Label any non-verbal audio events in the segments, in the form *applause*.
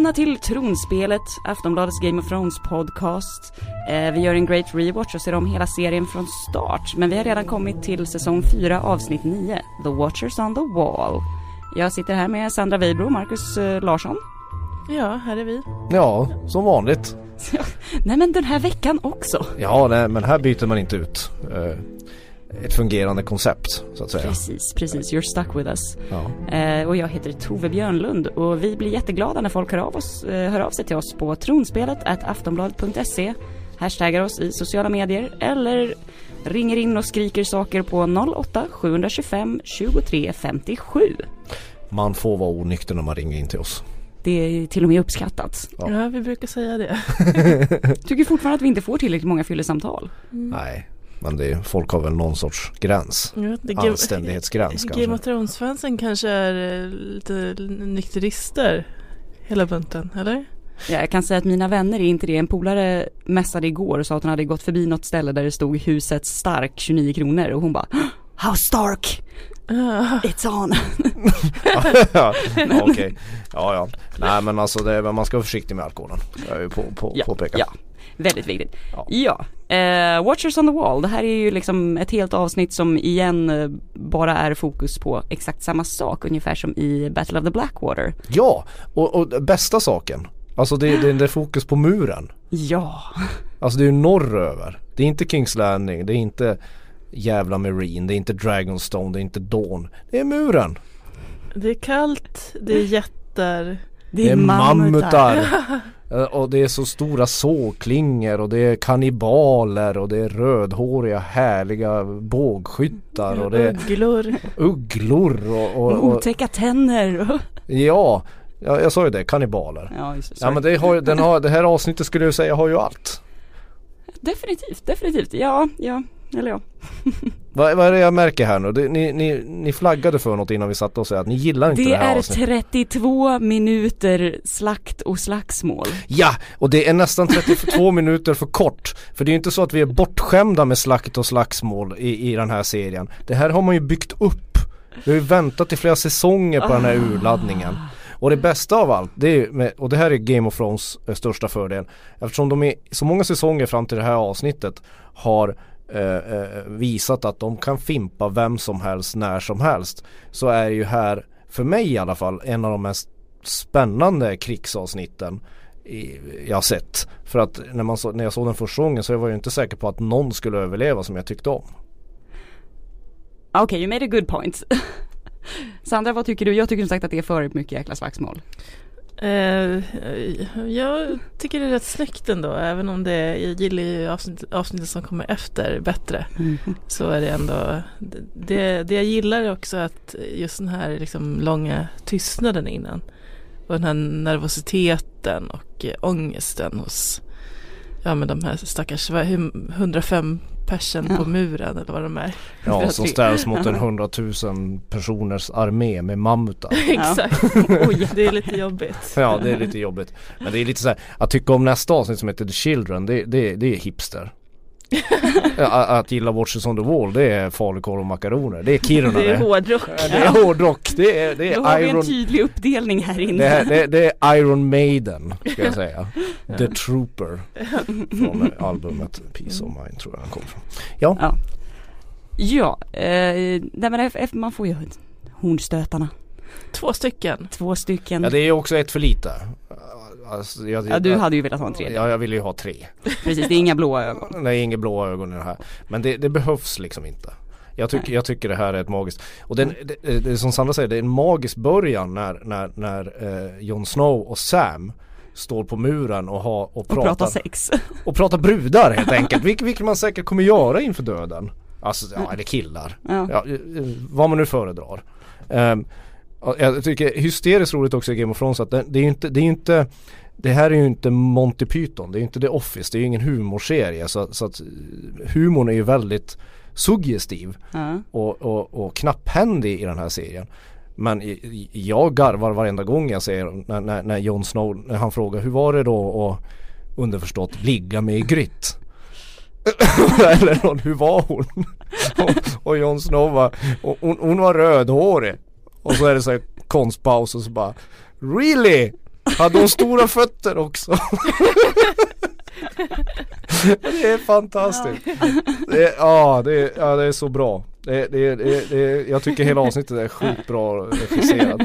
Välkomna till Tronspelet, Aftonbladets Game of Thrones podcast. Eh, vi gör en great rewatch och ser om hela serien från start, men vi har redan kommit till säsong 4 avsnitt 9, The Watchers on the Wall. Jag sitter här med Sandra Weibro och Marcus eh, Larsson. Ja, här är vi. Ja, som vanligt. *laughs* Nej men den här veckan också. Ja, nej, men här byter man inte ut eh, ett fungerande koncept så att säga. Precis, precis. You're stuck with us. Ja. Eh, och jag heter Tove Björnlund och vi blir jätteglada när folk hör av, oss, eh, hör av sig till oss på tronspelet aftonbladet.se hashtaggar oss i sociala medier eller ringer in och skriker saker på 08 725 23 57. Man får vara onykter när man ringer in till oss. Det är till och med uppskattat. Ja. Ja, vi brukar säga det. *laughs* *laughs* Tycker fortfarande att vi inte får tillräckligt många fyllesamtal. Nej, men det är, folk har väl någon sorts gräns. Ja, Game- Anständighetsgräns Game kanske. of Thrones-fansen kanske är eh, lite nykterister hela bunten, eller? Ja, jag kan säga att mina vänner är inte det. En polare mässade igår och sa att hon hade gått förbi något ställe där det stod huset stark 29 kronor och hon bara How stark? Ah, It's on! *laughs* ja, okej. Ja, ja. Nej, men alltså det, man ska vara försiktig med alkoholen. Jag är ju på, på, Ja, påpeka. ja. Väldigt viktigt. Ja. Ja, eh, Watchers on the Wall. Det här är ju liksom ett helt avsnitt som igen eh, bara är fokus på exakt samma sak ungefär som i Battle of the Blackwater. Ja, och, och bästa saken. Alltså det, det, det är fokus på muren. Ja, Alltså det är ju norröver. Det är inte Kings Landing, det är inte jävla Marine, det är inte Dragonstone, det är inte Dawn. Det är muren. det är kallt, det är jättar. Det är, mammutar. *laughs* Eh, och det är så stora sågklingor och det är kannibaler och det är rödhåriga härliga bågskyttar och det är Ugglor. ugglor och, och, Och otäcka tänder. ja, ja, jag sa ju det, kannibaler. ja, just det. Ja men det, har, den har, det här avsnittet skulle jag säga har ju allt. Definitivt, definitivt. Ja, ja, eller ja. *laughs* Vad, vad är det jag märker här nu? Det, ni, ni, ni flaggade för något innan vi satte oss och att ni gillar inte det, Det här är avsnittet. 32 minuter slakt och slagsmål. Ja, och det är nästan 32 *laughs* minuter för kort. För det är ju inte så att vi är bortskämda med slakt och slagsmål i, i den här serien. Det här har man ju byggt upp. Vi har ju väntat i flera säsonger på den här urladdningen. Och det bästa av allt, det är, med, och det här är Game of Thrones eh, största fördel. Eftersom de i så många säsonger fram till det här avsnittet har Eh, eh, visat att de kan fimpa vem som helst när som helst. Så är ju här, för mig i alla fall, en av de mest spännande krigsavsnitten jag har sett. För att när, man så, när jag såg den första gången så var jag ju inte säker på att någon skulle överleva som jag tyckte om. Okej, you made a good point. *laughs* Sandra, vad tycker du? Jag tycker som sagt att det är för mycket jäkla slagsmål. Eh, jag tycker det är rätt snyggt ändå, även om det, jag gillar ju avsnitt, avsnittet som kommer efter bättre. Så är det ändå, det, det jag gillar är också att just den här liksom långa tystnaden innan. Och den här nervositeten och eh, ångesten hos ja men de här stackars vad- hur- 105 persen Ja. på muren eller vad de är. Ja, som ställs mot en Ja. hundratusen personers armé med mammutar. *laughs* Exakt, Oj. det är lite jobbigt. Ja, det är lite jobbigt. Men det är lite så här, att tycka om nästa avsnitt som heter The Children, det, det, det är hipster. Att gilla Watchers on the Wall, det är falukorv och makaroner. Det är Kiruna Det är det. hårdrock. Ja, Det är hårdrock, det är, det Då har är vi en tydlig uppdelning här inne. det är, det, det är Iron Maiden, ska jag säga. The Trooper. Från albumet Peace of Mind tror jag han kom från. Ja, Ja, ja eh, nej men F- F- man får ju hornstötarna. Två stycken. Två stycken. ja det är också ett för lite. Alltså, jag, Ja, du hade ju velat ha en tredje. Ja, jag ville ju ha tre. Precis, det är inga blåa ögon. *laughs* Det är inga blåa ögon i det här. Men det, det behövs liksom inte. Jag, tycker Nej. jag tycker det här är ett magiskt, och den, det, det, är som Sandra säger, det är en magisk början när, när, när eh, Jon Snow och Sam står på muren och, har, och, Och pratar, prata sex. *laughs* och pratar brudar helt enkelt. Vilket, vilket man säkert kommer göra inför döden. Alltså, ja, eller killar. Ja. Ja, eh, vad man nu föredrar. Um, jag tycker hysteriskt roligt också i Game of Thrones att det, det är ju inte, det är inte det här är ju inte Monty Python, det är ju inte The Office, det är ju ingen humorserie så, så att eh, humorn är ju väldigt suggestiv Ja. och, och, och knapphändig i den här serien. Men i- i- jag garvar varenda gång jag ser när, när, när Jon Snow, när han frågar hur var det då att underförstått ligga med Grytt? *laughs* Eller hur var hon? *laughs* och, och Jon Snow var, hon, hon var rödhårig. Och så är det så här konstpaus och så bara Really? Hade hon stora fötter också? *laughs* det är fantastiskt. Det är, ja, det är, ja, det är så bra. Det, det, det, det, jag tycker hela avsnittet är sjukt bra regisserat.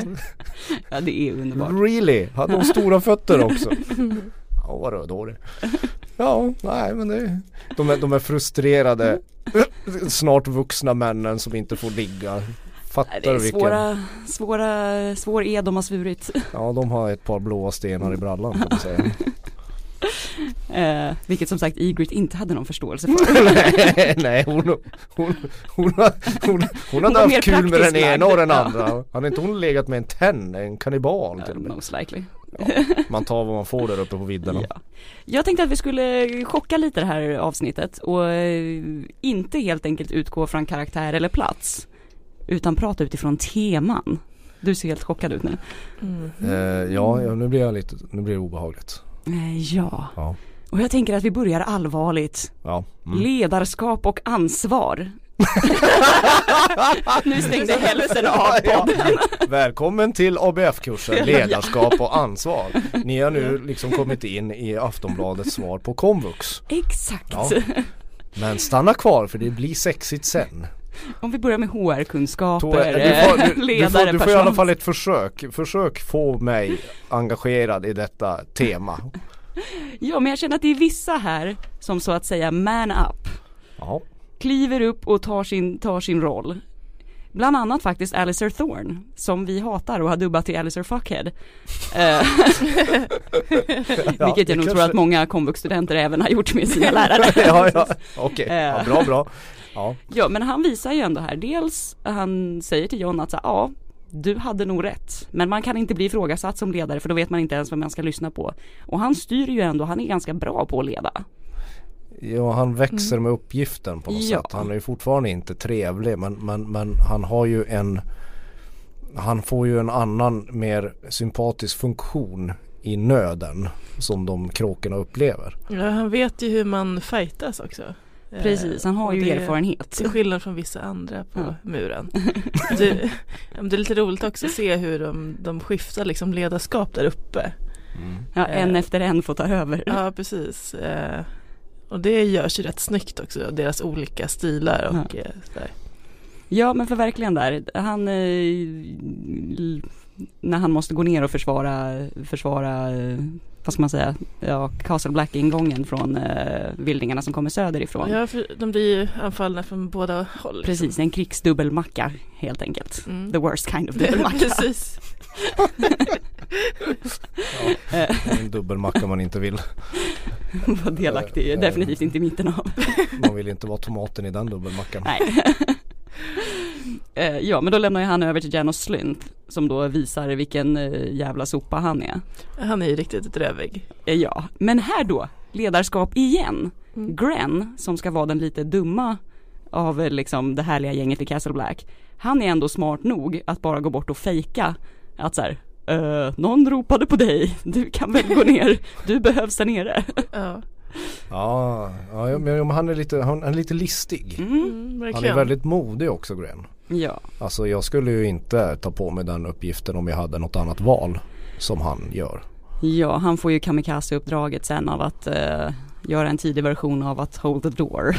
Ja det är underbart. Really? Hade hon stora fötter också? Ja vad rödhårig. Ja, nej men det, de, är, de är frustrerade snart vuxna männen som inte får ligga. Fattar Det är vilken... svåra, svåra, svår ed de har svurit. Ja de har ett par blåa stenar i brallan kan man säga. *laughs* Eh, vilket som sagt Ygritte inte hade någon förståelse för. *laughs* nej, nej hon, hon, hon, hon, har, hon, hade haft kul med den ena och den andra. Hade inte hon legat med en tenn, en kannibal till och med? Most likely. Man tar vad man får där uppe på vidderna. Ja. Jag tänkte att vi skulle chocka lite det här avsnittet och eh, inte helt enkelt utgå från karaktär eller plats. Utan prata utifrån teman. Du ser helt chockad ut nu. Mm. Eh, ja, ja, nu blir jag lite, nu blir det obehagligt. Eh, ja, Ja, och jag tänker att vi börjar allvarligt. ja. Mm. Ledarskap och ansvar. *laughs* nu stängde hälften av Ja. podden. Välkommen till ABF-kursen Ledarskap och ansvar. Ni har nu liksom kommit in i Aftonbladets svar på komvux. Exakt. Ja. Men stanna kvar för det blir sexigt sen. Om vi börjar med HR-kunskaper, du, eh, du, ledare, får, du får i alla fall ett försök. Försök få mig engagerad i detta tema. *laughs* Ja men jag känner att det är vissa här som så att säga man up. Ja. Kliver upp och tar sin, tar sin roll. Bland annat faktiskt Alistair Thorne som vi hatar och har dubbat till Alistair Fuckhead. *laughs* Eh, Ja, vilket jag nog tror kanske- att många komvuxstudenter även har gjort med sina lärare. *laughs* ja, ja, okej. Eh. Ja, bra, bra. Ja, Ja men han visar ju ändå här, dels han säger till John att så, ja du hade nog rätt. Men man kan inte bli ifrågasatt som ledare för då vet man inte ens vem man ska lyssna på. Och han styr ju ändå, han är ganska bra på att leda. ja han växer med uppgiften på något Ja. sätt. Han är ju fortfarande inte trevlig men, men, men han har ju en Han får ju en annan mer sympatisk funktion i nöden som de kråkorna upplever. Ja, han vet ju hur man fightas också. Eh, Precis, han har ju det- erfarenhet. Till skillnad från vissa andra på Ja. muren. *laughs* Det, ja, det är lite roligt också att se hur de, de skiftar liksom ledarskap där uppe. Ja, en Eh. efter en får ta över. Ja precis. Eh, och det görs ju rätt snyggt också, deras olika stilar och eh, sådär. Ja men för verkligen där, han eh, när han måste gå ner och försvara, försvara eh, vad ska man säga, ja Castle Black ingången från eh, vildingarna som kommer söderifrån. Ja, för de blir ju anfallna från båda håll. liksom. Precis, en krigsdubbelmacka helt enkelt. Mm. The worst kind of *laughs* dubbelmacka. Precis. Ja, en dubbelmacka man inte vill. Var delaktig, definitivt inte i mitten av. Man vill inte vara tomaten i den dubbelmackan. Nej. Eh, ja men då lämnar ju han över till Janos Slynt som då visar vilken eh, jävla sopa han är. Han är ju riktigt drövig. Eh, Ja, men här då, ledarskap igen. Mm. Gren, som ska vara den lite dumma av eh, liksom det härliga gänget i Castle Black. Han är ändå smart nog att bara gå bort och fejka att så här, "Eh, någon ropade på dig, du kan väl gå ner, du behövs där nere. Ja, Ja, ja men han är lite, han är lite listig. Mm. mm, Han är väldigt modig också Gren. Ja, Alltså jag skulle ju inte ta på mig den uppgiften om jag hade något annat val som han gör. ja, han får ju kamikaze-uppdraget sen av att eh, göra en tidig version av att hold the door.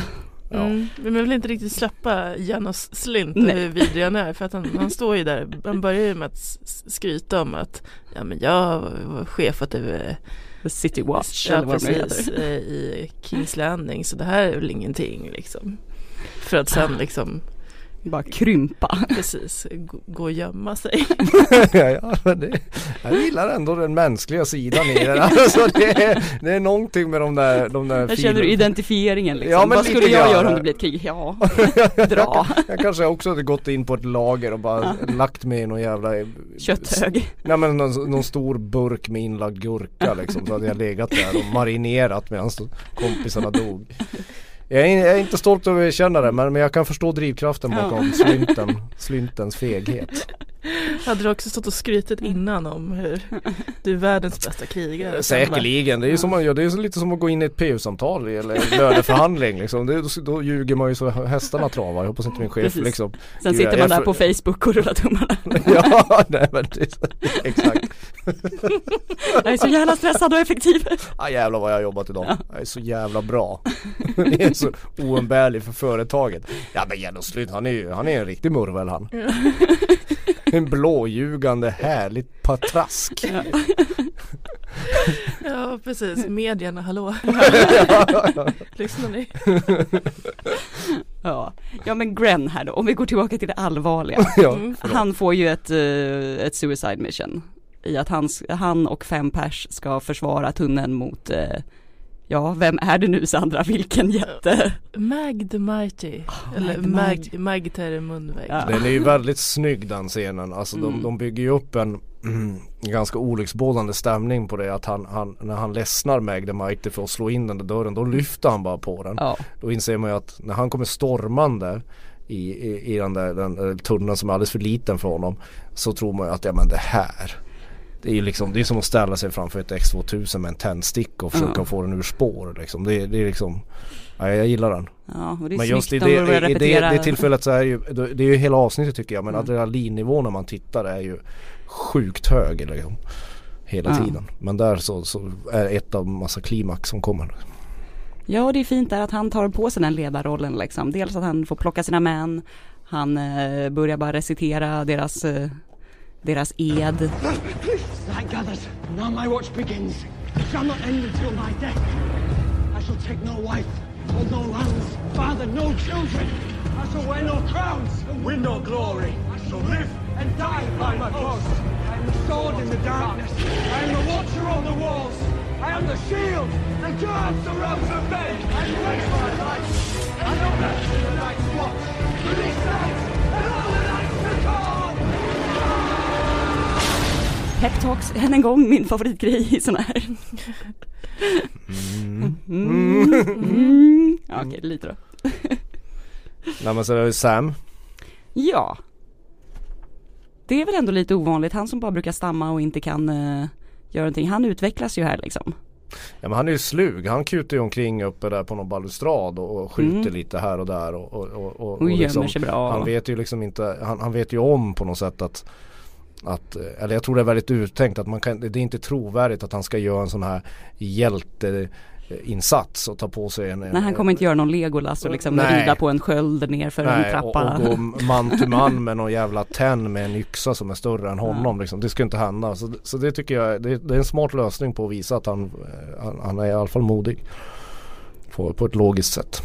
Ja. Mm, men man vill inte riktigt släppa Janos Slint hur vidrig han är för att han, han står ju där, han börjar ju med att skryta om att ja men jag var chef åt det The City Watch ja, eller vad precis, heter. eh, i Kings Landing så det här är väl ingenting liksom. För att sen liksom Bara krympa. precis gå, och gömma sig. *laughs* ja, men det, jag gillar ändå den mänskliga sidan i det. Alltså det, är, det är någonting med de där, de där Jag känner du identifieringen liksom. Ja, men Vad skulle jag göra om det blir ett krig? Ja, *laughs* dra. Jag kanske också hade gått in på ett lager och bara lagt mig i någon jävla Kötthög. Nej men någon, någon stor burk med inlagd gurka liksom så hade jag legat där och marinerat medan kompisarna dog. Jag är, jag är inte stolt över att erkänna det men, men jag kan förstå drivkraften Ja. bakom slynten, slyntens feghet. Hade du också stått och skrytit innan om hur du är världens bästa krigare? Säkerligen, det är ju som man gör, det är lite som att gå in i ett PU-samtal eller löneförhandling liksom. Det, då ljuger man ju så hästarna travar, jag hoppas inte min chef Precis. liksom Sen Gud, sitter man där på Facebook och rullar tummarna. *laughs* Ja, nej men det, exakt Jag är så jävla stressad och effektiv. ah, Jävlar vad jag har jobbat idag, jag är så jävla bra *laughs* Det är så oumbärlig för företaget Ja men genomslut, han är ju, han är en riktig murvel han *laughs* En blåljugande härligt patrask Ja precis, medierna, hallå. *laughs* Lyssnar ni? Ja. ja men Gren här då, om vi går tillbaka till det allvarliga. Ja, Mm. Han får ju ett, eh, ett suicide mission. I att han, han och fem pers ska försvara tunneln mot, eh, ja vem är det nu Sandra, vilken jätte? Mag the Mighty. Eller Mag Mag, munvägg. Ja. Den är ju väldigt snygg den scenen, alltså de, Mm. de bygger ju upp en mm, *clears throat* ganska olycksbådande stämning på det att han, han när han ledsnar Mag the Mighty för att slå in den där dörren då lyfter han bara på den. Ja, Då inser man ju att när han kommer stormande i, i, i den där den, tunneln som är alldeles för liten för honom så tror man ju att ja men det här det är ju liksom, det är som att ställa sig framför ett X2000 med en tändsticka och försöka Ja. få den ur spår liksom. Det, det är liksom, ja, jag gillar den. ja och det är Men just i det, i det, repetera. det tillfället så är ju, det är ju hela avsnittet tycker jag men Mm. adrenalinnivån när man tittar är ju sjukt hög liksom. Hela Ja. tiden. Men där så, så är ett av massa klimax som kommer. Ja, och det är fint där att han tar på sig den ledarrollen liksom. Dels att han får plocka sina män, han eh, börjar bara recitera deras, eh, deras ed. Night gathers, now my watch begins. It shall not end until my death. I shall take no wife, hold no lands, father no children. I shall wear no crowns, and win no glory. I shall live and die by my post. I am the sword in the darkness. I am the watcher on the walls. I am the shield that guards the realms of men. I place my life. I know that in the night's watch. For this Peptalks, än en gång min favoritgrej i sådana här. Mm. Mm. Mm. Ja, okej, lite då. Nej men så är det Sam. Ja. Det är väl ändå lite ovanligt, han som bara brukar stamma och inte kan eh, göra någonting. Han utvecklas ju här liksom. Ja men han är ju slug. Han kutar ju omkring uppe där på någon balustrad och, och skjuter Mm. lite här och där och, och, och, och, Och liksom, gömmer sig bra. Han vet ju liksom inte, han, han vet ju om på något sätt att att, eh, eller jag tror det är väldigt uttänkt att man kan, det är inte trovärdigt att han ska göra en sån här hjälteinsats och ta på sig en Nej han kommer inte göra någon Legolas och liksom Nej. rida på en sköld ner för en Nej, och, trappa. och gå *laughs* man till man med någon jävla tenn med en yxa som är större än honom liksom. Det ska inte hända. Så, så det tycker jag det, det är en smart lösning på att visa att han, eh, han, han är i alla fall modig. På, på ett logiskt sätt.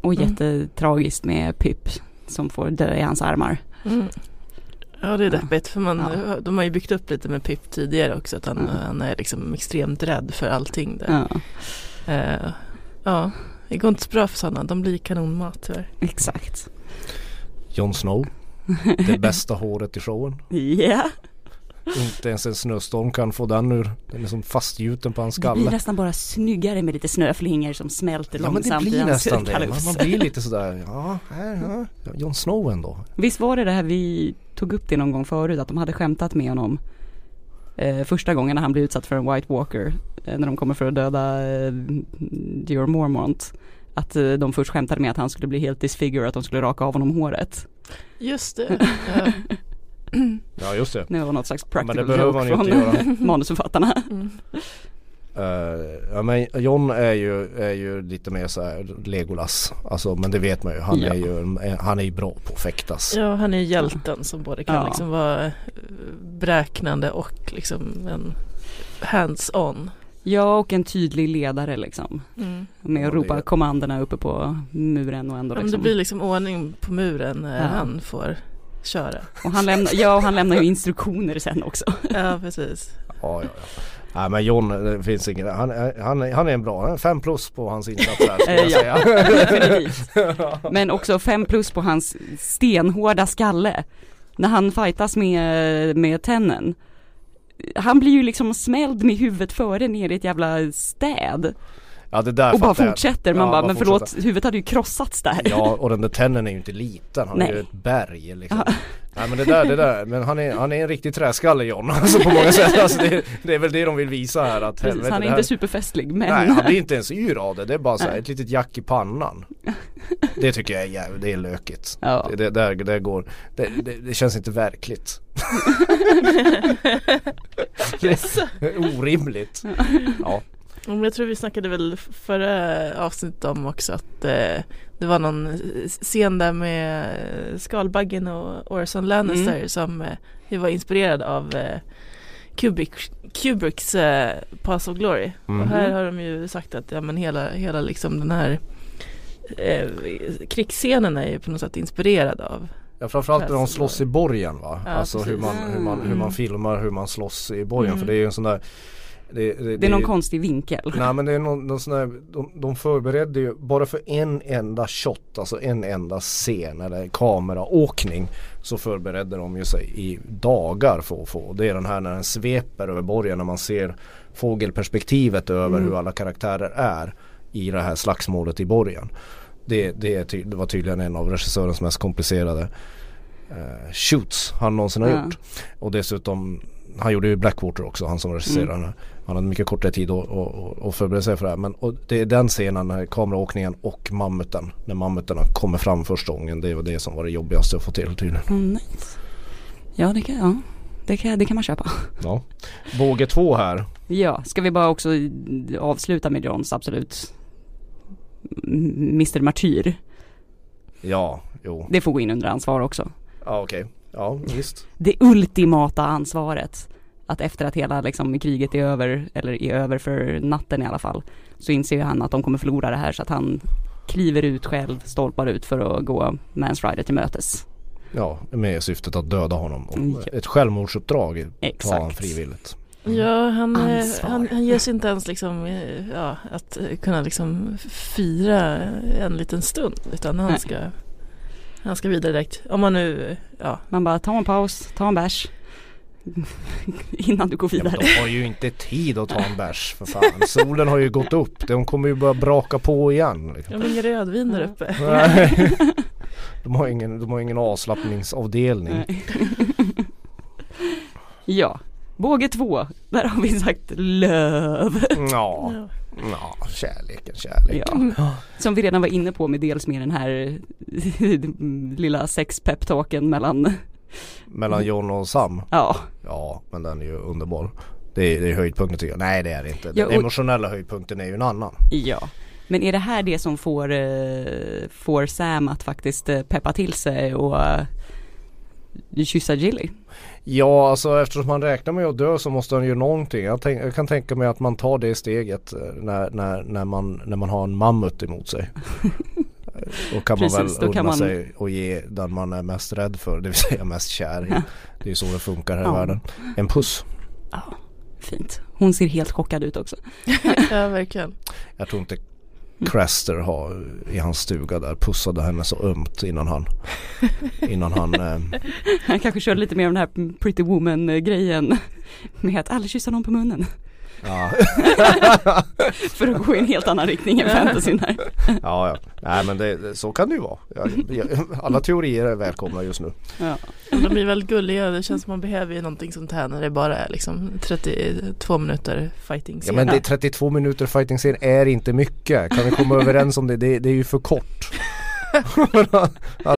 Och jättetragiskt med Pip som får dö i hans armar. Mm. Ja det är deppigt för man, Ja. de har ju byggt upp lite med Pip tidigare också att han, Mm. han är liksom extremt rädd för allting där. Ja, Eh, ja, det går inte så bra för sådana, de blir kanonmat tyvärr. exakt. Jon Snow. Det bästa håret i showen. Ja, Inte ens en snöstorm kan få den ur. Den är som fastgjuten på hans det blir skalle. nästan bara snyggare med lite snöflingor som smälter Ja men det långsamt blir nästan det. Man, man blir lite sådär, ja, här, ja. Jon Snow ändå. Visst var det det här vi tog upp det någon gång förut att de hade skämtat med honom eh, första gången när han blev utsatt för en White Walker eh, när de kommer för att döda eh, Dior Mormont att eh, de först skämtade med att han skulle bli helt disfigure att de skulle raka av honom håret. Just det. *laughs* Ja. Just det. Det var något slags Ja, men practical det behöver joke från inte göra. *laughs* manusförfattarna. Mm. Uh, ja men John är ju, är ju lite mer så här Legolas. Alltså men det vet man ju. Han Ja. är ju, han är ju bra på att fäktas. Ja, han är hjälten som både kan Ja. liksom vara eh, bräknande och liksom en hands-on. Ja och en tydlig ledare liksom. Mm. Med att Ja, ropa kommandona uppe på muren och ändå Ja, men liksom. det blir liksom ordning på muren när Ja. han får köra. Och han lämnar, ja och han lämnar ju instruktioner sen också. Ja, precis. Ja, ja, ja. Nej men John, det finns inget. Han, han, han är en bra. Fem plus på hans insats här skulle jag *laughs* säga. Definitivt. Men också fem plus på hans stenhårda skalle. När han fightas med, med tennen. Han blir ju liksom smälld med huvudet före ner i ett jävla städ. Ja det där Och bara fortsätter. Man Ja, bara, bara men förlåt, huvudet hade ju krossats där. Ja och den där tennen är ju inte liten. Han är Nej. ju ett berg liksom. Ja. Nej men det där, det där, men han är, han är en riktig träskalle John *laughs* alltså på många sätt. Alltså, det, det är väl det de vill visa här att Precis, helvete, han är här, inte superfestlig men Nej han blir inte ens yr av det, det är bara så här, ett litet jack i pannan. *laughs* Det tycker jag är jävligt, det är lökigt. Ja. Det, det, där, det går, det, det, det känns inte verkligt. *laughs* är orimligt. Ja. Jag tror vi snackade väl förra avsnittet om också att eh, det var någon scen där med Skalbaggen och Orson Lannister Mm. som eh, var inspirerad av eh, Kubrick, Kubricks eh, Pass of Glory. Mhm. Och här har de ju sagt att ja, men hela, hela liksom den här eh, krigsscenen är ju på något sätt inspirerad av Ja framförallt när de slåss i borgen va? Ja, alltså hur man, hur, man, hur man Mm. filmar hur man slåss i borgen Mm. för det är ju en sån där det, det, det är någon konstig vinkel. Nej men det är någon, någon sån där, de, de förberedde ju bara för en enda shot, alltså en enda scen eller kameraåkning så förberedde de ju sig i dagar för att få. Det är den här när den sveper över borgen när man ser fågelperspektivet över Mm. hur alla karaktärer är i det här slagsmålet i borgen. Det, det, det var tydligen en av regissörens mest komplicerade eh, shoots han någonsin har Ja. gjort. Och dessutom, han gjorde ju Blackwater också, han som regisserade Mm. den här. Han hade mycket kortare tid att, förbereda sig för det här. Men det är den scenen, när kameraåkningen och mammuten. När mammuterna kommer fram första gången. Det var det som var det jobbigaste att få till tydligen. Mm, nice. Ja det kan, ja. Det kan, det kan man köpa. *laughs* Ja. Båge två här. Ja, ska vi bara också avsluta med Johns absolut Mr Martyr. Ja, jo. Det får gå in under ansvar också. Ja okej. Ja visst. Det ultimata ansvaret. Att efter att hela liksom, kriget är över, eller är över för natten i alla fall, så inser ju han att de kommer förlora det här så att han kliver ut själv, stolpar ut för att gå Mans Rider till mötes. Ja, med syftet att döda honom. Och Ja. Ett självmordsuppdrag tar han Exakt. frivilligt. Ja, han, eh, han, han ger sig inte ens liksom, eh, ja, att eh, kunna liksom fira en liten stund utan han Nej. ska, han ska vidare direkt. Om man nu, ja, Man bara, ta en paus, ta en bärs. *laughs* Innan du går Ja, vidare. de har ju inte tid att ta en bärs för fan. Solen har ju gått upp. De kommer ju börja braka på igen. Liksom. jag har ingen rödvin där uppe. Nej. *laughs* De har ingen, de har ingen avslappningsavdelning. Nej. ja, båge två. Där har vi sagt löv. Ja, Ja. ja, kärleken, kärleken. Ja. Som vi redan var inne på med dels med den här *laughs* lilla sexpeptalken mellan, Mellan John och Sam. ja, Ja, men den är ju underbar. Det är, det är höjdpunkten tycker jag. Nej det är det inte. Den Ja, och- emotionella höjdpunkten är ju en annan. ja. Men är det här det som får, eh, får Sam att faktiskt eh, peppa till sig och eh, kyssa Gilly? Ja, alltså eftersom han räknar med att dö så måste han göra någonting. Jag, tänk, jag kan tänka mig att man tar det steget när, när, när, man, när man har en mammut emot sig. *laughs* Då kan man Precis, väl då kan unna man- sig och ge den man är mest rädd för, det vill säga mest kär i. *laughs* Det är ju så det funkar här i Ja. världen. En puss. Ja, fint. Hon ser helt chockad ut också. *laughs* ja, verkligen. Jag tror inte Craster har i hans stuga där pussade henne så ömt innan han *laughs* innan han eh, Han kanske körde lite mer av den här pretty woman grejen med att aldrig kyssa någon på munnen. Ja, *laughs* För att gå i en helt annan riktning än fantasyn här. ja, ja. Nej men det, så kan det ju vara. Alla teorier är välkomna just nu. Ja. De blir väldigt gulliga. Det känns som man behöver ju någonting sånt här när det bara är liksom 32 minuter fighting Ja men det är 32 minuter fighting scen är inte mycket. Kan vi komma överens om det? Det, det är ju för kort. *laughs* *laughs*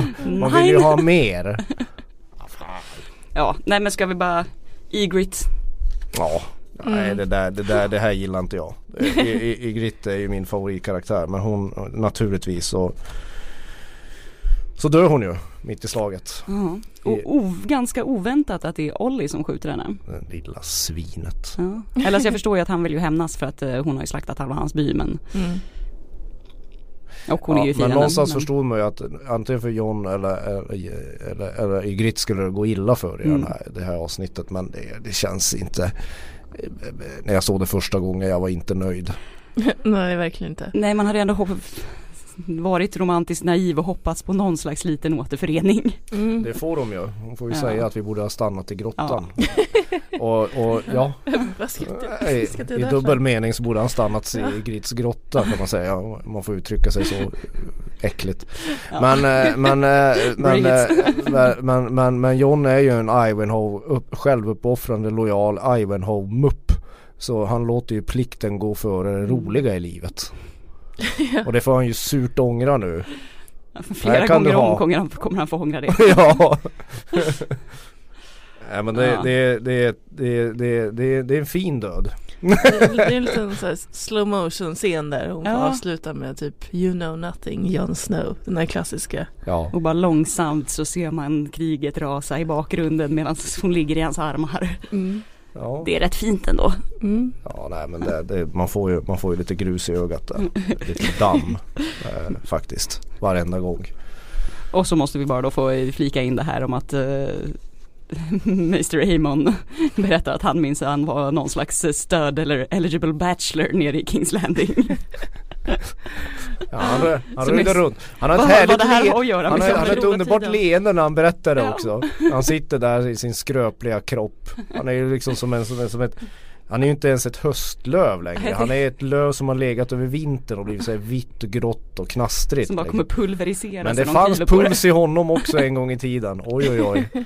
Så man vill ju ha mer. ja, nej men ska vi bara Egrit. Ja, nej det där, det där, det här gillar inte jag. Ygritte är ju min favoritkaraktär men hon naturligtvis så så dör hon ju mitt i slaget. Ja. Och ov- ganska oväntat att det är Ollie som skjuter henne. Det lilla svinet. Ja. Eller alltså jag förstår ju att han vill ju hämnas för att eh, hon har ju slaktat halva hans by men Mm. Och hon är ju men fienden. någonstans men- förstod man ju att antingen för John eller, eller, eller, eller i Grit skulle det gå illa för i Mm. den här, det här avsnittet men det, det känns inte när jag såg det första gången jag var inte nöjd. *laughs* Nej, verkligen inte. Nej man hade ändå hopp- varit romantiskt naiv och hoppats på någon slags liten återförening. Mm. Det får de ju. De får ju Ja. säga att vi borde ha stannat i grottan. Och, och ja, *laughs* i, i dubbel mening så borde han stannat i Grits grotta kan man säga. Man får uttrycka sig så äckligt. Men, eh, men, eh, *laughs* men, eh, men, men, men, men John är ju en Ivanhoe, upp, självuppoffrande lojal Ivanhoe-mupp. Så han låter ju plikten gå före det roliga i livet. *laughs* Och det får han ju surt ångra nu. Flera gånger om kommer han, kommer han få ångra det. ja. Nej men det, Ja. det, det, det, det, det, det är en fin död. Det är, det är en liten så här slow motion scen där hon Ja. avsluta med typ You know nothing, Jon Snow. Den här klassiska. Ja. Och bara långsamt så ser man kriget rasa i bakgrunden medan hon ligger i hans armar. Ja, Det är rätt fint ändå. Mm. ja nej men det, det, man, får ju, man får ju lite grus i ögat där. Lite damm *laughs* eh, faktiskt. Varenda gång. Och så måste vi bara då få flika in det här om att uh, *laughs* Mr Amon berättar att han minns att han var någon slags stöd eller eligible bachelor nere i Kings Landing. *laughs* Ja, han han rullar runt. Han har ett härligt le- göra han har, han har ett underbart leende när han berättar det Ja. också. Han sitter där i sin skröpliga kropp. Han är ju liksom som en, som en, som ett han är ju inte ens ett höstlöv längre. Han är ett löv som har legat över vintern och blivit så här vitt och grått och knastrigt. Som bara kommer pulverisera Men det fanns det. puls i honom också en gång i tiden. Oj oj oj. *laughs*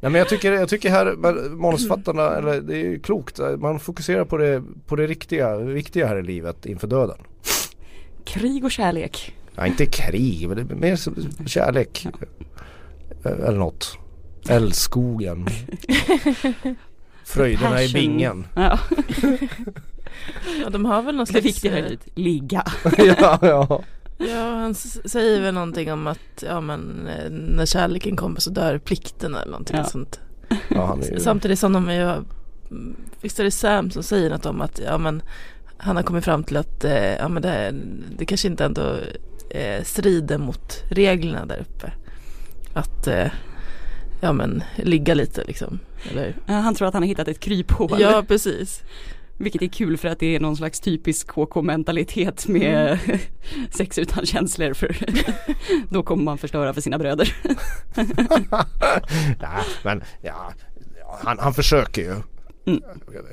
Nej men jag tycker, jag tycker här men manusfattarna, eller det är ju klokt. Man fokuserar på det, på det riktiga, viktiga här i livet inför döden. Krig och kärlek. Ja, inte krig, men det är mer som kärlek. Eller något. Älskogen. *laughs* Fröjderna i Passion. bingen. Ja, *laughs* Ja, de har väl någon det slags... viktiga här i livet, ligga. *laughs* ja, ja. Ja, han säger väl någonting om att ja, men, eh, när kärleken kommer så dör plikten eller någonting Ja. sånt. ja han är ju... Samtidigt som de är ju, visst är det Sam som säger något om att ja, men, han har kommit fram till att eh, ja, men det, det kanske inte ändå eh, strider mot reglerna där uppe. Att eh, ja, men, ligga lite liksom. Eller? Han tror att han har hittat ett kryphål. Ja, precis. Vilket är kul för att det är någon slags typisk KK-mentalitet med *laughs* sex utan känslor för *laughs* då kommer man förstöra för sina bröder. *laughs* Nej, men ja, han, han försöker ju. Mm.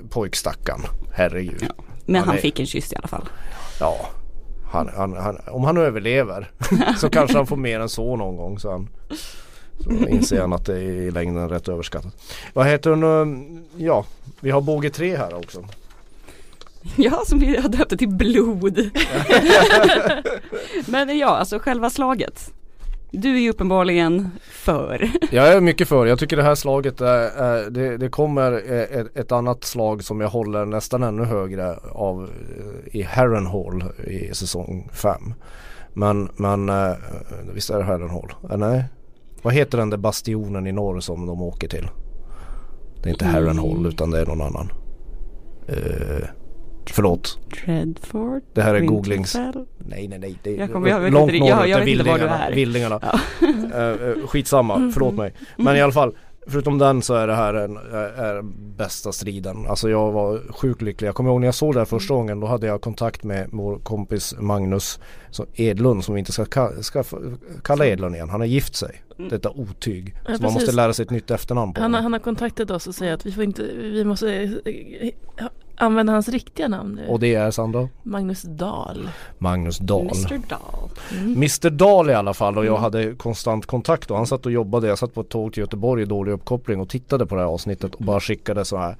Pojkstackarn, herregud. Ja. Men Han han är- fick en kyss i alla fall. Ja, han, han, han, om han överlever så kanske han får mer än så någon gång. Så, han, så inser han att det är i längden rätt överskattat. Vad heter hon? Ja, vi har båge 3 här också. Ja, som vi har döpt det till blod. *laughs* Men ja, alltså själva slaget. Du är ju uppenbarligen för. Jag är mycket för. Jag tycker det här slaget är, är det, det kommer eh, ett, ett annat slag som jag håller nästan ännu högre av eh, i Harrenhal i säsong 5. Men, men eh, visst är det Harrenhal? Eh, nej. Vad heter den där bastionen i norr som de åker till? Det är inte Harrenhal utan det är någon annan. Eh, förlåt. Dreadford. Det här är googlings... Winterfell. Nej nej nej. Det är Jag kommer- jag långt jag- norrut jag inte var du Vildingarna. är. Vildingarna. *laughs* Eh, eh, skitsamma, förlåt mig. Men i alla fall, förutom den så är det här en, är, är bästa striden. Alltså jag var sjukt lycklig. Jag kommer ihåg när jag såg det här första gången då hade jag kontakt med vår kompis Magnus så Edlund som vi inte ska, ka- ska kalla Edlund igen. Han har gift sig. Detta otyg. Ja, så man måste lära sig ett nytt efternamn på Han, honom. han har kontaktat oss och säger att vi får inte, vi måste eh, eh, använda hans riktiga namn. Och det är Sandra? Magnus Dahl. Magnus Dahl. Mr Dahl. Mr Dahl i alla fall och jag Mm. hade konstant kontakt och han satt och jobbade. Jag satt på ett tåg till Göteborg i dålig uppkoppling och tittade på det här avsnittet och bara skickade så här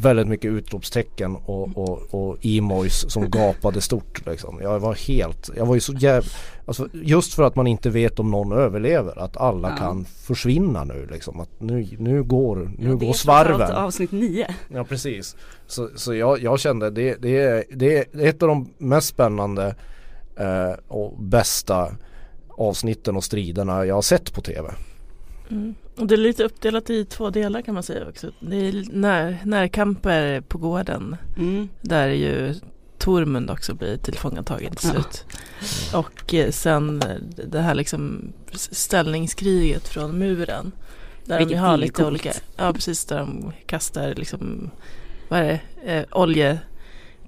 väldigt mycket utropstecken och, och, och emojis som *laughs* gapade stort liksom. Jag var helt, jag var ju så jävla, alltså just för att man inte vet om någon överlever att alla Ja. kan försvinna nu liksom. Att nu, nu går, nu Ja, det är går svarven. allt Avsnitt nio. Ja precis. Så, så jag, jag kände det, det, är, det är ett av de mest spännande eh, och bästa avsnitten och striderna jag har sett på tv. Mm. Och det är lite uppdelat i två delar kan man säga också. Det är när, närkamper på gården. Mm. Där ju Tormund också blir tillfångatagen till slut. Och eh, sen eh, det här liksom ställningskriget från muren. Där Vilket de har lite coolt. olika, ja precis där de kastar liksom, vad är det, eh,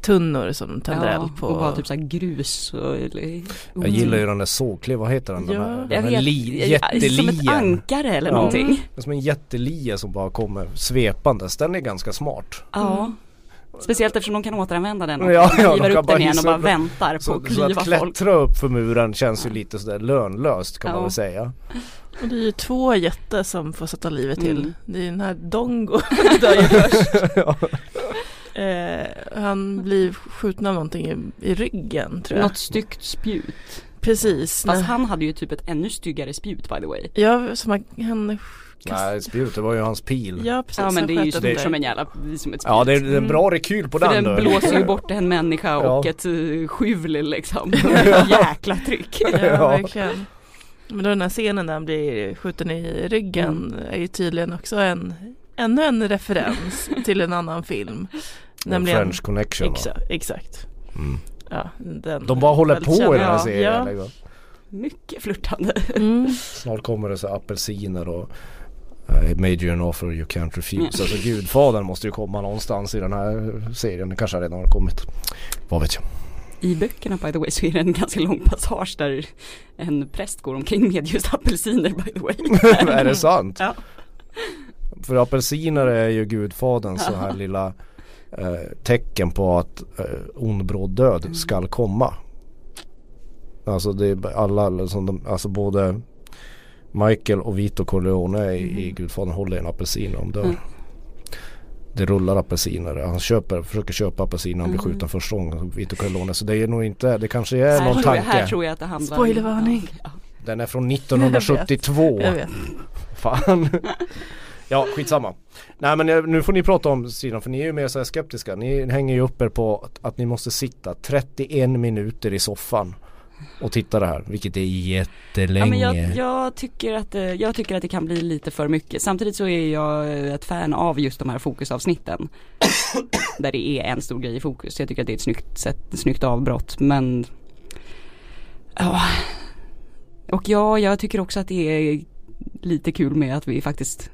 oljetunnor som de tänder eld på. och bara typ såhär grus och, eller, Jag gillar ju den där sågkliv, vad heter den? Ja. den här, den här li, Som ett jättelien. ankare eller Ja. någonting. Det är som en jättelia som bara kommer svepandes. Den är ganska smart. Ja. Speciellt eftersom de kan återanvända den och Mm. Ja, ja, *laughs* ja, de upp den igen och bara upp- väntar på Så, att så att klyva folk. klättra upp för muren känns ju lite sådär lönlöst kan man Ja. väl säga. Och det är ju två jätter som får sätta livet till. Mm. Det är den här Dongo *laughs* dör ju först. *laughs* Ja. Eh, han blir skjuten av någonting i, i ryggen tror jag. Något styggt spjut. Precis. Fast nej. han hade ju typ ett ännu styggare spjut by the way. Ja, som han, han Nej, spjutet var ju hans pil. Ja precis. Ja men det är ju som, ett som en jävla, som ett spjut. Ja det är en bra rekyl på För den den då. blåser ju *laughs* bort en människa och Ja. ett uh, skjul liksom. *laughs* Jäkla tryck. Ja, *laughs* Ja. verkligen. Men då den här scenen där han blir skjuten i ryggen är ju tydligen också en ännu en referens till en annan film. *laughs* En French Connection. Exa, exakt. Mm. Ja, den De bara håller på känd. i den här Ja, serien. ja. liksom. Mycket flörtande. Mm. *laughs* Snart kommer det så apelsiner och uh, made you an offer you can't refuse. Alltså gudfadern måste ju komma någonstans i den här serien. Det kanske redan har kommit. Vad vet jag. I böckerna by the way så är det en ganska lång passage där en präst går omkring med just apelsiner by the way. *laughs* är det sant? Ja. För apelsiner är ju gudfaderns så här *laughs* lilla eh, tecken på att eh, ond bråd död Mm. skall komma. Alltså det är alla, som de, alltså både Michael och Vito Corleone i, i Gudfadern håller en apelsin de dör. Mm. Det rullar apelsiner. Han köper, försöker köpa apelsiner. Han blir Mm. skjuten första gången. Vito Corleone. Så det är nog inte, det kanske är här, någon tror jag, tanke. här tror jag att det handlar Spoilervarning. Den är från *laughs* 1972. Jag vet. Fan. *laughs* Ja, skitsamma. Nej men eh, nu får ni prata om sidan för ni är ju mer så här skeptiska. Ni hänger ju upp er på att, att ni måste sitta 31 minuter i soffan och titta det här. Vilket är jättelänge. Ja, men jag, jag, tycker att, det- jag tycker att det kan bli lite för mycket. Samtidigt så är jag ett fan av just de här fokusavsnitten. *coughs* där det är en stor grej i fokus. Jag tycker att det är ett snyggt, sätt, snyggt avbrott. Men ja. Och ja, jag tycker också att det är lite kul med att vi faktiskt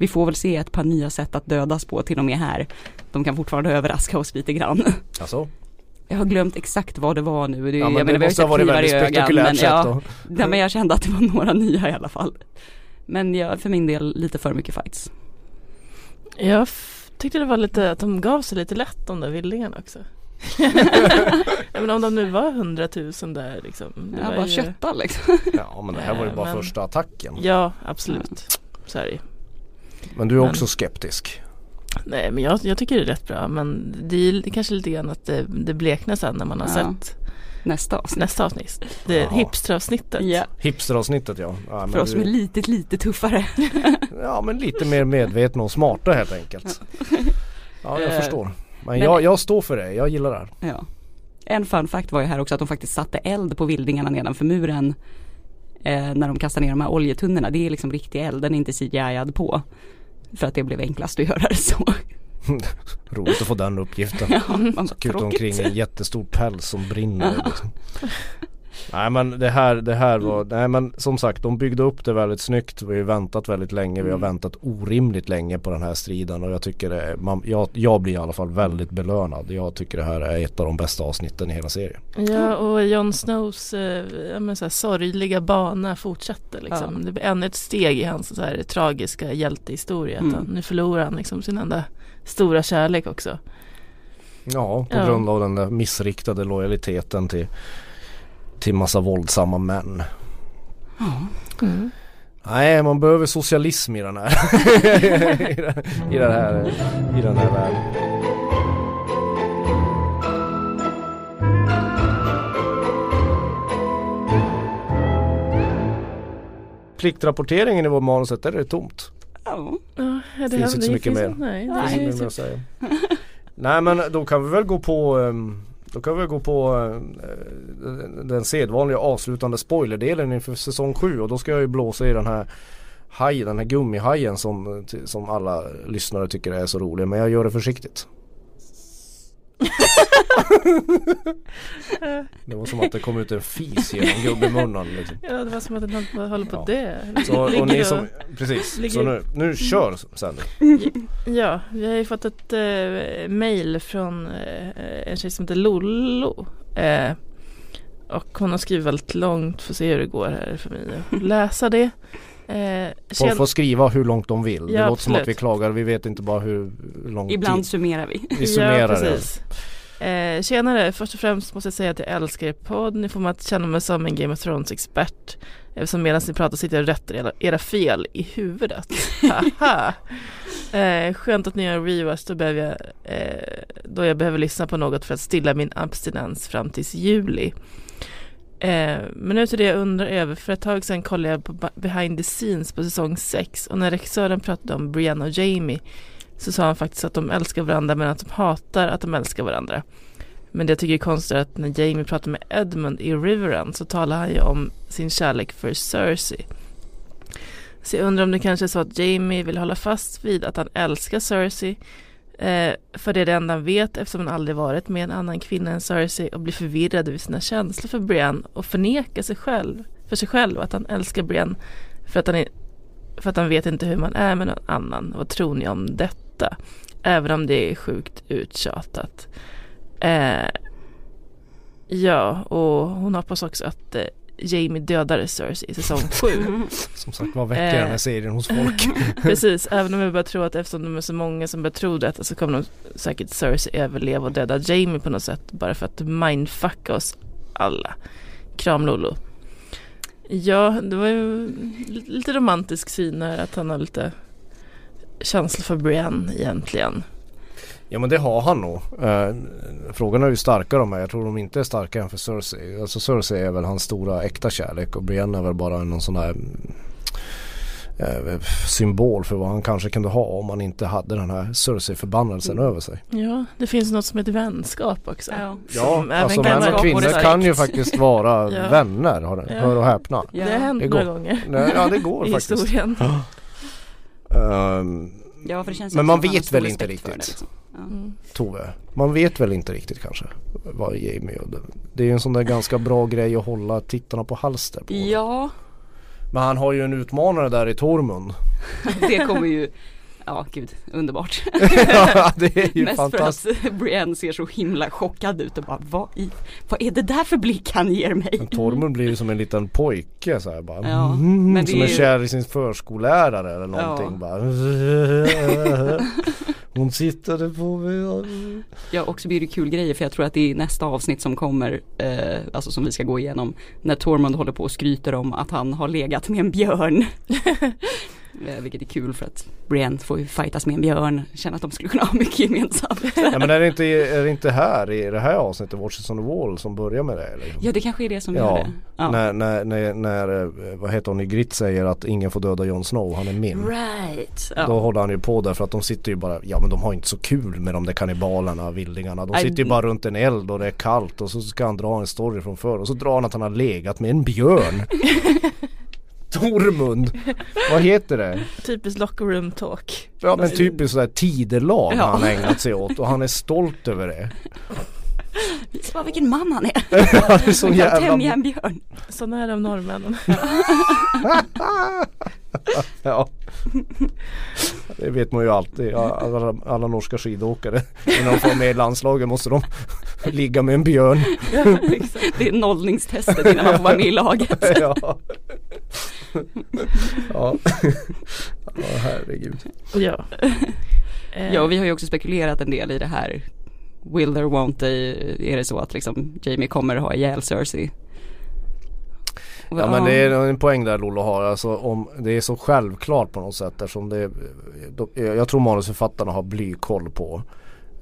vi får väl se ett par nya sätt att dödas på till och med här. De kan fortfarande överraska oss lite grann. Alltså? Jag har glömt exakt vad det var nu. Det, Ja, jag men menar, det ju måste ha varit väldigt spektakulärt men sätt ja. Nej, men jag kände att det var *laughs* några nya i alla fall. Men jag, för min del lite för mycket fights. Jag tyckte det var lite att de gav sig lite lätt de där vildingarna också. *laughs* ja, men om de nu var hundratusen där liksom. det Jag var bara ju- köttar liksom. Ja men det här var ju bara men- första attacken. Ja, absolut. Så är det. Men du är Men- också skeptisk. Nej men jag, jag tycker det är rätt bra men det är kanske lite grann att det, det bleknar sen när man har Ja. sett Nästa avsnitt. nästa avsnitt. Det Jaha. hipsteravsnittet. Ja, Hipsteravsnittet ja. ja men för oss som är lite, lite tuffare. *laughs* Ja men lite mer medvetna och smarta helt enkelt. Ja jag Eh, förstår. Men, men- jag, jag står för det, jag gillar det här. Ja. En fun fact var ju här också att de faktiskt satte eld på vildingarna nedanför muren. Eh, när de kastar ner de här oljetunnorna. Det är liksom riktig eld, den är inte CGI-ad på. För att det blev enklast att göra det så. *laughs* Roligt att få den uppgiften. Ja, man bara, Kuta omkring en jättestor päls som brinner liksom. Nej men det här, det här var, nej men som sagt de byggde upp det väldigt snyggt. Vi har ju väntat väldigt länge, vi har Mm. väntat orimligt länge på den här striden och jag tycker det, är- man, jag, jag blir i alla fall väldigt belönad. Jag tycker det här är ett av de bästa avsnitten i hela serien. Ja och Jon Snows eh, men så här, sorgliga bana fortsätter liksom. Ja. Det blir ännu ett steg i hans så här, tragiska hjältehistoria. Mm. han, nu förlorar han liksom sin enda stora kärlek också. Ja, på Ja. grund av den där missriktade lojaliteten till, till massa våldsamma män. Mm. Nej, man behöver socialism i den här. *laughs* I, den, här, i den här världen. Pliktrapporteringen i vår manuset, där är det tomt. Ja. Det Finns inte så mycket mer. Nej, Det finns mer typ- att säga. Nej men då kan vi väl gå på ehm, då kan vi gå på eh, den sedvanliga avslutande spoilerdelen inför säsong 7 och då ska jag ju blåsa i den här haj, den här gummihajen som, eh, som alla lyssnare tycker är så rolig men jag gör det försiktigt. *laughs* Det var som att det kom ut en fis genom gubbemunnen liksom. Ja det var som att den höll- på Ja. dö. Så, och ni som, precis, ligger- så nu, nu kör Sandy. Ja, vi har ju fått ett eh, mail från eh, en tjej som heter Lollo. Eh, och hon har skrivit väldigt långt, får se hur det går här för mig att läsa det. Eh, Folk får skriva hur långt de vill. Det Ja, låter som att absolut. vi klagar, vi vet inte bara hur lång Ibland tid. summerar vi. Vi summerar ja, det. precis. Eh, tjenare, först och främst måste jag säga att jag älskar er podd. Ni får mig att känna mig som en Game of Thrones-expert. Eftersom medan ni pratar sitter jag och rättar era, era fel i huvudet. *laughs* Haha. Eh, skönt att ni gör reverse, då, behöver jag, eh, då jag behöver lyssna på något för att stilla min abstinens fram tills juli. Eh, men nu till det jag undrar över. För ett tag sedan kollade jag på behind the scenes på säsong 6 och när regissören pratade om Brienne och Jamie så sa han faktiskt att de älskar varandra men att de hatar att de älskar varandra. Men det jag tycker är konstigt är att när Jamie pratar med Edmund i Riveren så talar han ju om sin kärlek för Cersei. Så jag undrar om det kanske är så att Jamie vill hålla fast vid att han älskar Cersei. Eh, för det är det enda han vet eftersom han aldrig varit med en annan kvinna än Cersei och blir förvirrad över sina känslor för Brienne och förnekar sig själv, för sig själv att han älskar Brienne för att han, är, för att han vet inte hur man är med någon annan. Vad tror ni om detta? Även om det är sjukt uttjatat. Eh, ja, och hon hoppas också att eh, Jamie dödar Cersei i säsong 7. *laughs* Som sagt vad väcker Eh. den här serien hos folk? *laughs* Precis, även om jag börjar tro att eftersom de är så många som börjar tro detta så kommer de säkert Cersei överleva och döda Jamie på något sätt bara för att mindfucka oss alla. Kram Lolo. Ja, det var ju lite romantisk syn här att han har lite känsla för Brienne egentligen. Ja men det har han nog. Eh, frågan är hur starka de är. Jag tror de inte är starkare än för Cersei. Alltså Cersei är väl hans stora äkta kärlek och Brienne är väl bara någon sån här eh, symbol för vad han kanske kunde ha om han inte hade den här Cersei-förbannelsen Mm. över sig. Ja, det finns något som heter vänskap också. Ja. Alltså män och kvinnor kan ju faktiskt vara *laughs* Ja. vänner, hör, Ja. hör och häpna. Ja. Det har hänt det några gånger Nej, ja det går *laughs* i faktiskt. historien. Ehm, Ja, för det känns Men man vet väl inte riktigt. det, liksom. Ja. Mm. Tove, man vet väl inte riktigt kanske vad Jamie och det, är ju en sån där ganska bra grej att hålla tittarna på halster på. ja, Men han har ju en utmanare där i Tormund. *laughs* det kommer ju Ja gud, underbart. *laughs* ja det är ju Mest fantastiskt. för att Brienne ser så himla chockad ut och bara vad, i, vad är det där för blick han ger mig? Men Tormund blir ju som en liten pojke så här bara. Ja, mm, som är ju- kär i sin förskollärare eller någonting bara. *laughs* Hon tittade på mig. Ja och så blir det kul grejer för jag tror att det är nästa avsnitt som kommer, eh, alltså som vi ska gå igenom, när Tormund håller på och skryter om att han har legat med en björn. *laughs* eh, vilket är kul för att Brienne får ju fightas med en björn, känner att de skulle kunna ha mycket gemensamt. Ja men är det inte, är det inte här i det här avsnittet Watches on the Wall som börjar med det? Eller? ja det kanske är det som Ja, gör det. Ja. När, när, när, när, eh, vad heter hon, Ygritte säger att ingen får döda Jon Snow, han är min. Right. Ja. Då håller han ju på där för att de sitter ju bara, ja men de har inte så kul med de där kannibalerna, vildingarna. De sitter ju bara runt en eld och det är kallt och så ska han dra en story från förr och så drar han att han har legat med en björn. *laughs* Tormund, vad heter det? Typiskt locker room talk. Ja men typiskt sådär tidelag Ja. har han ägnat sig åt och han är stolt över det. Visa bara vilken man han är. *laughs* Han är så Han kan tämja jävla... en björn. Sådana är de norrmännen. *laughs* Ja. Det vet man ju alltid. Alla, alla norska skidåkare innan de får med i landslaget måste de *laughs* ligga med en björn. Det är nollningstestet innan man får vara med i laget. Ja. *laughs* Ja. ja, herregud. ja. Eh, Ja och vi har ju också spekulerat en del i det här Will there won't they, är det så att liksom Jamie kommer ha ihjäl Cersei? Ja men det är en poäng där Lollo har. Alltså om det är så självklart på något sätt eftersom det de, Jag tror manusförfattarna har blykoll på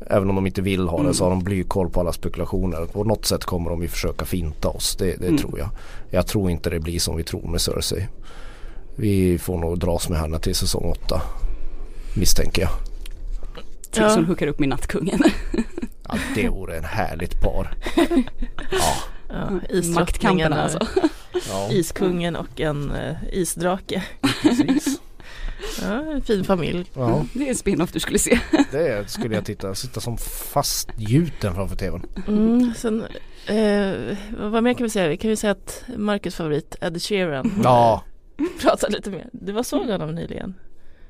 Även om de inte vill ha det så har de blykoll på alla spekulationer. På något sätt kommer de ju försöka finta oss. Det, det Mm. tror jag. Jag tror inte det blir som vi tror med Cersei. Vi får nog dras med henne till säsong 8. Misstänker jag. Tills Ja. hon hookar upp med nattkungen. *laughs* Ja, det vore en härligt par. *laughs* Ja, ja, Maktkampen isdrottningen, alltså. ja iskungen och en eh, isdrake. precis. *laughs* Ja, en fin familj. Ja, Det är en spin-off du skulle se. det skulle jag titta, sitta som fastgjuten framför tvn. Mm, sen, eh, vad mer kan vi säga? Vi kan ju säga att Marcus favorit Ed Sheeran Ja, *laughs* pratar lite mer. Du var såg honom nyligen.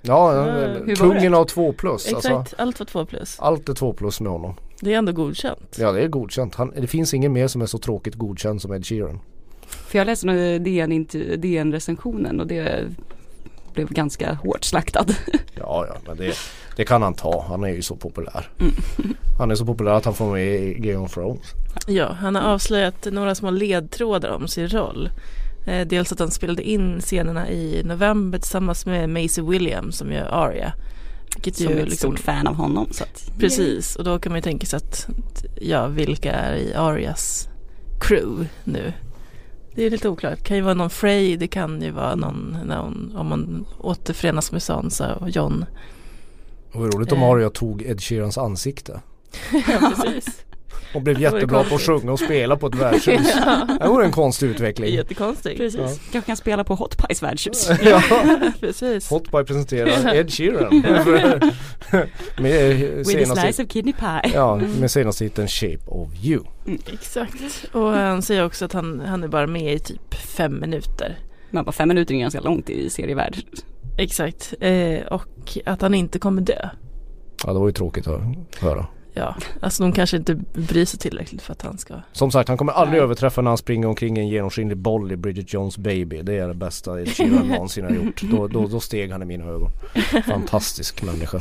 ja, var kungen av två plus. Exakt, Alltså, allt var två plus. allt är två plus med honom. Det är ändå godkänt. Ja det är godkänt. Han, det finns ingen mer som är så tråkigt godkänd som Ed Sheeran. För jag läste nog DN, inte- DN-recensionen och det blev ganska hårt slaktad. *laughs* Ja, ja, men det, det kan han ta. Han är ju så populär. Mm. Han är så populär att han får med i Game of Thrones. Ja, han har avslöjat några små ledtrådar om sin roll. Eh, dels att han spelade in scenerna i november tillsammans med Maisie Williams som gör Aria. Vilket Som är ju ett liksom, stort fan av honom. Så att, Precis, och då kan man ju tänka sig att, ja, vilka är i Arias crew nu? Det är lite oklart. Det kan ju vara någon Frey, det kan ju vara någon, någon om man återförenas med Sansa och John. Och det var roligt om Eh. Aria tog Ed Sheerans ansikte. *laughs* ja, precis. Och blev jättebra på att sjunga och spela på ett *laughs* värdshus. Det vore en konstig utveckling. Jättekonstigt. Precis. Ja. Kanske kan spela på Hot Pies värdshus. *laughs* Ja, *laughs* Precis. Hotby presenterar Ed Sheeran. med With a slice of kidney pie. ja, med senaste hiten Shape of You. Exakt. Och han säger också att han, han är bara med i typ fem minuter. Men bara fem minuter är ganska långt i serievärld. Exakt. Eh, och att han inte kommer dö. Ja det var ju tråkigt att höra. Ja, alltså de kanske inte bryr sig tillräckligt för att han ska. Som sagt han kommer aldrig Nej. överträffa när han springer omkring en genomskinlig boll i Bridget Jones Baby. Det är det bästa Ed Sheeran *laughs* någonsin har gjort. Då, då, då steg han i mina ögon. Fantastisk *laughs* människa.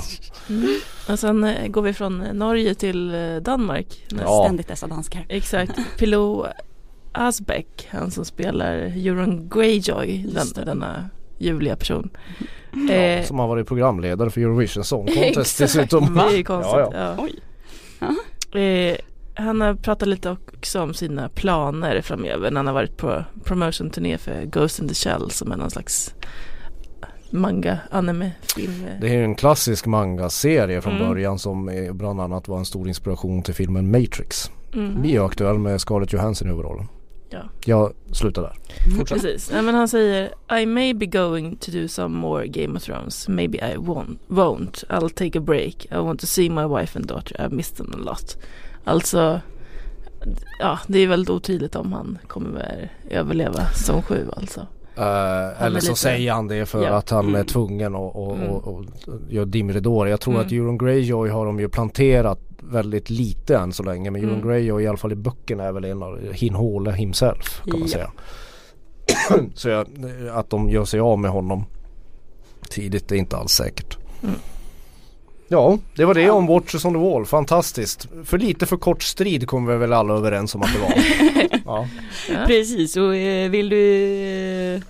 Och sen eh, går vi från Norge till eh, Danmark. Ja. Ständigt dessa danskar. Exakt. *laughs* Pilou Asbeck, han som spelar Euron Greyjoy, den, denna ljuvliga person. Ja, Eh, som har varit programledare för Eurovision Song Contest Exakt. dessutom. Det är konstigt. Ja, Ja, Eh, han har pratat lite också om sina planer framöver när han har varit på promotion-turné för Ghost in the Shell som är någon slags manga, anime, film. Det är ju en klassisk manga-serie från Mm. början som bland annat var en stor inspiration till filmen Matrix. Mm. Vi är aktuell med Scarlett Johansson i huvudrollen. Ja. Jag slutar där. Fortsätt. Precis, Nej, men han säger I may be going to do some more Game of Thrones, maybe I won't, won't. I'll take a break, I want to see my wife and daughter, I've missed them a lot. Alltså, ja det är väldigt otydligt om han kommer överleva säsong sju alltså. Är eller så lite- säger han det för Ja. att han är Mm. tvungen att och, Mm. och, dimridåer. Jag tror Mm. att Euron Greyjoy har de ju planterat väldigt lite än så länge. Men Euron Mm. Greyjoy i alla fall i böckerna är väl en av Hinhåle himself kan man Ja. säga. *clears throat* så jag, att de gör sig av med honom tidigt är inte alls säkert. Mm. Ja, det var det om Watchers on the Wall. Fantastiskt. För lite för kort strid kommer vi väl alla överens om att det var. ja. *laughs* Ja. Precis, och eh, vill du eh,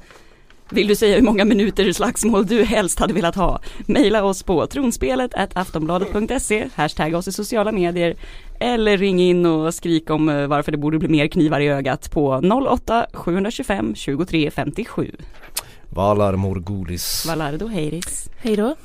vill du säga hur många minuter slagsmål du helst hade velat ha? Maila oss på tronspelet aftonbladet.se, hashtagga oss i sociala medier eller ring in och skrik om eh, varför det borde bli mer knivar i ögat på 08-725 23 57. Valar Morgulis. Valardo Heiris. Hej då.